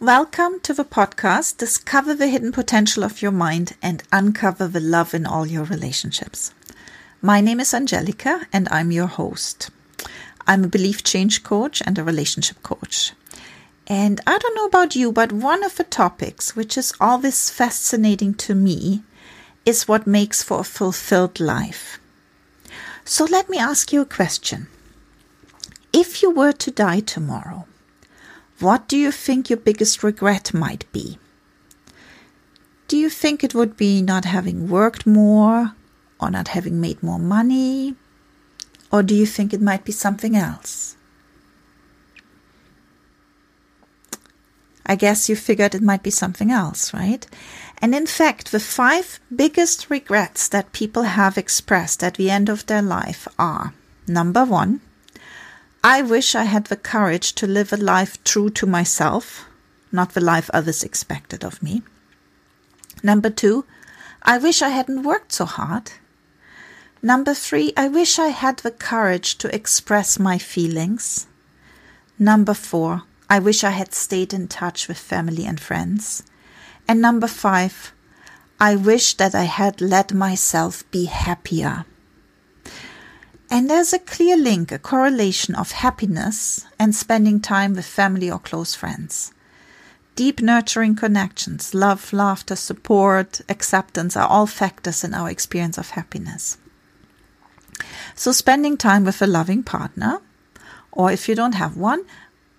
Welcome to the podcast Discover the Hidden Potential of Your Mind and Uncover the Love in All Your Relationships. My name is Angelica and I'm your host. I'm a belief change coach and a relationship coach. And I don't know about you, but one of the topics which is always fascinating to me is what makes for a fulfilled life. So let me ask you a question. If you were to die tomorrow, what do you think your biggest regret might be? Do you think it would be not having worked more or not having made more money? Or do you think it might be something else? I guess you figured it might be something else, right? And in fact, the five biggest regrets that people have expressed at the end of their life are number one, I wish I had the courage to live a life true to myself, not the life others expected of me. Number two, I wish I hadn't worked so hard. Number three, I wish I had the courage to express my feelings. Number four, I wish I had stayed in touch with family and friends. And number five, I wish that I had let myself be happier. And there's a clear link, a correlation of happiness and spending time with family or close friends. Deep, nurturing connections, love, laughter, support, acceptance are all factors in our experience of happiness. So, spending time with a loving partner, or if you don't have one,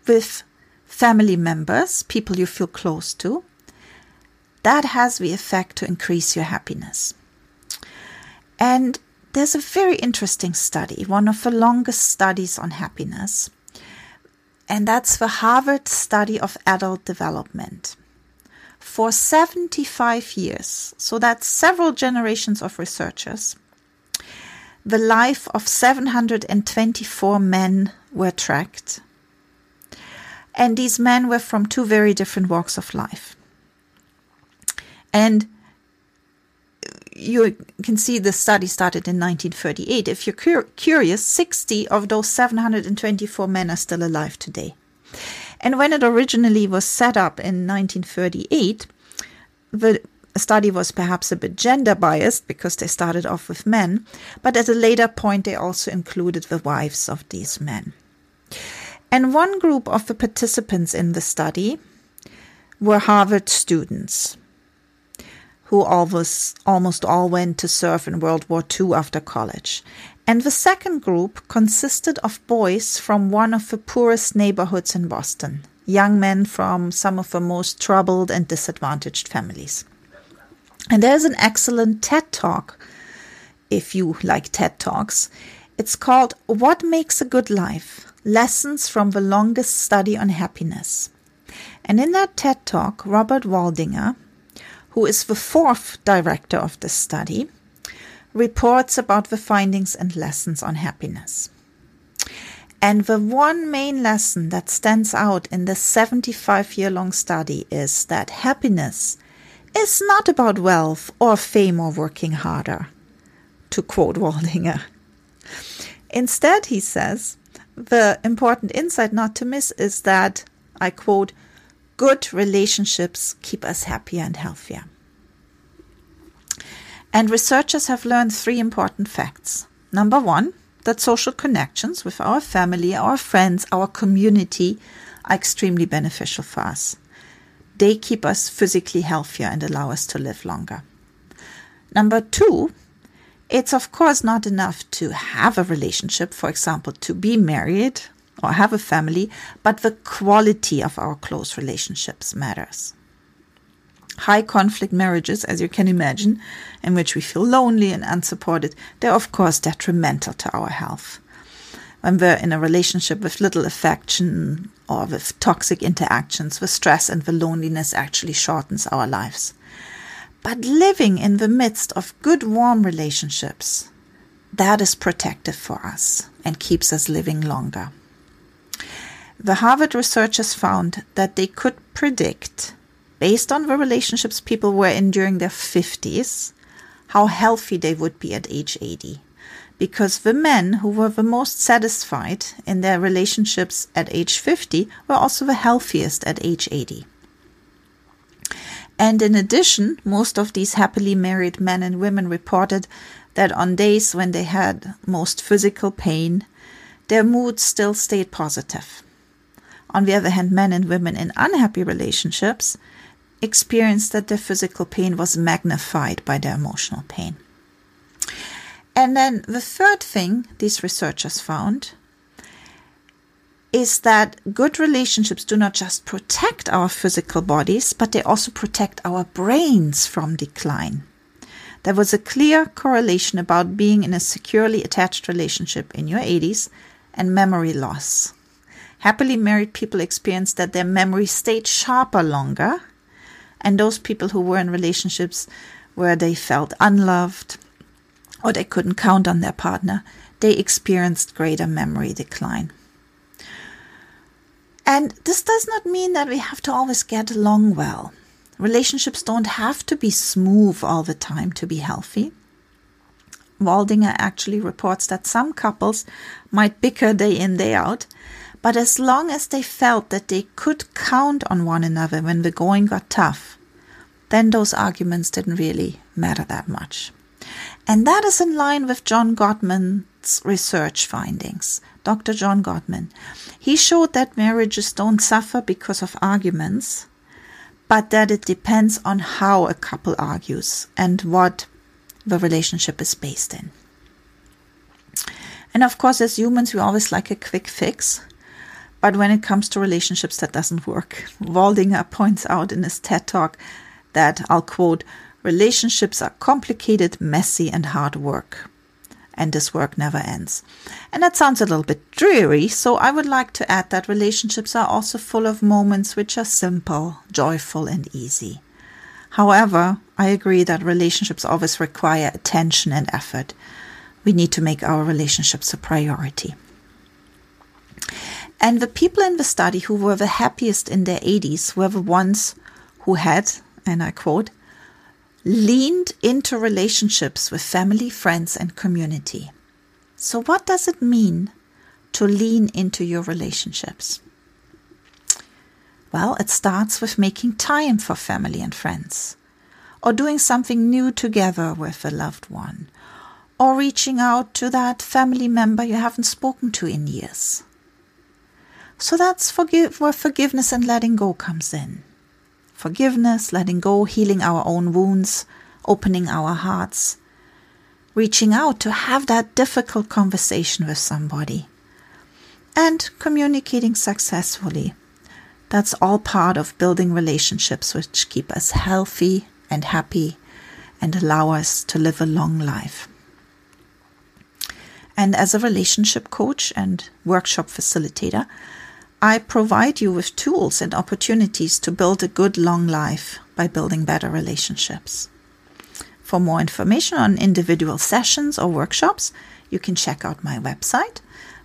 with family members, people you feel close to, that has the effect to increase your happiness. And there's a very interesting study, one of the longest studies on happiness, and that's the Harvard Study of Adult Development. For 75 years, so that's several generations of researchers, the life of 724 men were tracked. And these men were from two very different walks of life. And you can see the study started in 1938. If you're cur- curious, 60 of those 724 men are still alive today. And when it originally was set up in 1938, the study was perhaps a bit gender biased because they started off with men, but at a later point they also included the wives of these men. And one group of the participants in the study were Harvard students who almost, almost all went to serve in World War II after college. And the second group consisted of boys from one of the poorest neighborhoods in Boston, young men from some of the most troubled and disadvantaged families. And there's an excellent TED talk, if you like TED talks. It's called What Makes a Good Life Lessons from the Longest Study on Happiness. And in that TED talk, Robert Waldinger, who is the fourth director of the study, reports about the findings and lessons on happiness. And the one main lesson that stands out in the 75 year long study is that happiness is not about wealth or fame or working harder, to quote Waldinger. Instead, he says, the important insight not to miss is that, I quote, good relationships keep us happier and healthier. And researchers have learned three important facts. Number one, that social connections with our family, our friends, our community are extremely beneficial for us. They keep us physically healthier and allow us to live longer. Number two, it's of course not enough to have a relationship, for example, to be married or have a family, but the quality of our close relationships matters. High conflict marriages, as you can imagine, in which we feel lonely and unsupported, they're of course detrimental to our health. When we're in a relationship with little affection or with toxic interactions, the stress and the loneliness actually shortens our lives. But living in the midst of good, warm relationships, that is protective for us and keeps us living longer. The Harvard researchers found that they could predict, based on the relationships people were in during their 50s, how healthy they would be at age 80. Because the men who were the most satisfied in their relationships at age 50 were also the healthiest at age 80. And in addition, most of these happily married men and women reported that on days when they had most physical pain, their mood still stayed positive. On the other hand, men and women in unhappy relationships experienced that their physical pain was magnified by their emotional pain. And then the third thing these researchers found is that good relationships do not just protect our physical bodies, but they also protect our brains from decline. There was a clear correlation about being in a securely attached relationship in your 80s and memory loss. Happily married people experienced that their memory stayed sharper longer, and those people who were in relationships where they felt unloved or they couldn't count on their partner, they experienced greater memory decline. And this does not mean that we have to always get along well. Relationships don't have to be smooth all the time to be healthy. Waldinger actually reports that some couples might bicker day in, day out, but as long as they felt that they could count on one another when the going got tough, then those arguments didn't really matter that much. And that is in line with John Gottman's research findings. Dr. John Gottman. He showed that marriages don't suffer because of arguments, but that it depends on how a couple argues and what the relationship is based in. And of course, as humans, we always like a quick fix. But when it comes to relationships, that doesn't work. Waldinger points out in his TED talk that, I'll quote, relationships are complicated, messy, and hard work and this work never ends. And that sounds a little bit dreary, so I would like to add that relationships are also full of moments which are simple, joyful, and easy. However, I agree that relationships always require attention and effort. We need to make our relationships a priority. And the people in the study who were the happiest in their 80s were the ones who had, and I quote, leaned into relationships with family, friends, and community. So, what does it mean to lean into your relationships? Well, it starts with making time for family and friends, or doing something new together with a loved one, or reaching out to that family member you haven't spoken to in years. So that's forgive, where forgiveness and letting go comes in forgiveness, letting go, healing our own wounds, opening our hearts, reaching out to have that difficult conversation with somebody, and communicating successfully. That's all part of building relationships which keep us healthy and happy and allow us to live a long life. And as a relationship coach and workshop facilitator, I provide you with tools and opportunities to build a good long life by building better relationships. For more information on individual sessions or workshops, you can check out my website.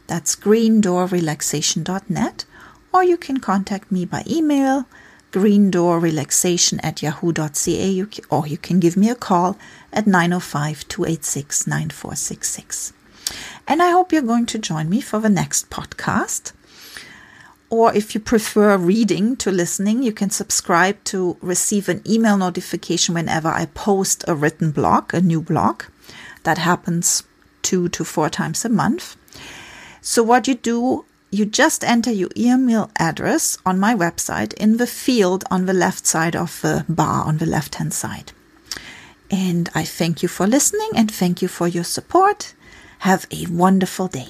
That's greendoorrelaxation.net, or you can contact me by email, greendoorrelaxation at yahoo.ca, or you can give me a call at 905 286 9466. And I hope you're going to join me for the next podcast. Or if you prefer reading to listening, you can subscribe to receive an email notification whenever I post a written blog, a new blog. That happens two to four times a month. So, what you do, you just enter your email address on my website in the field on the left side of the bar on the left hand side. And I thank you for listening and thank you for your support. Have a wonderful day.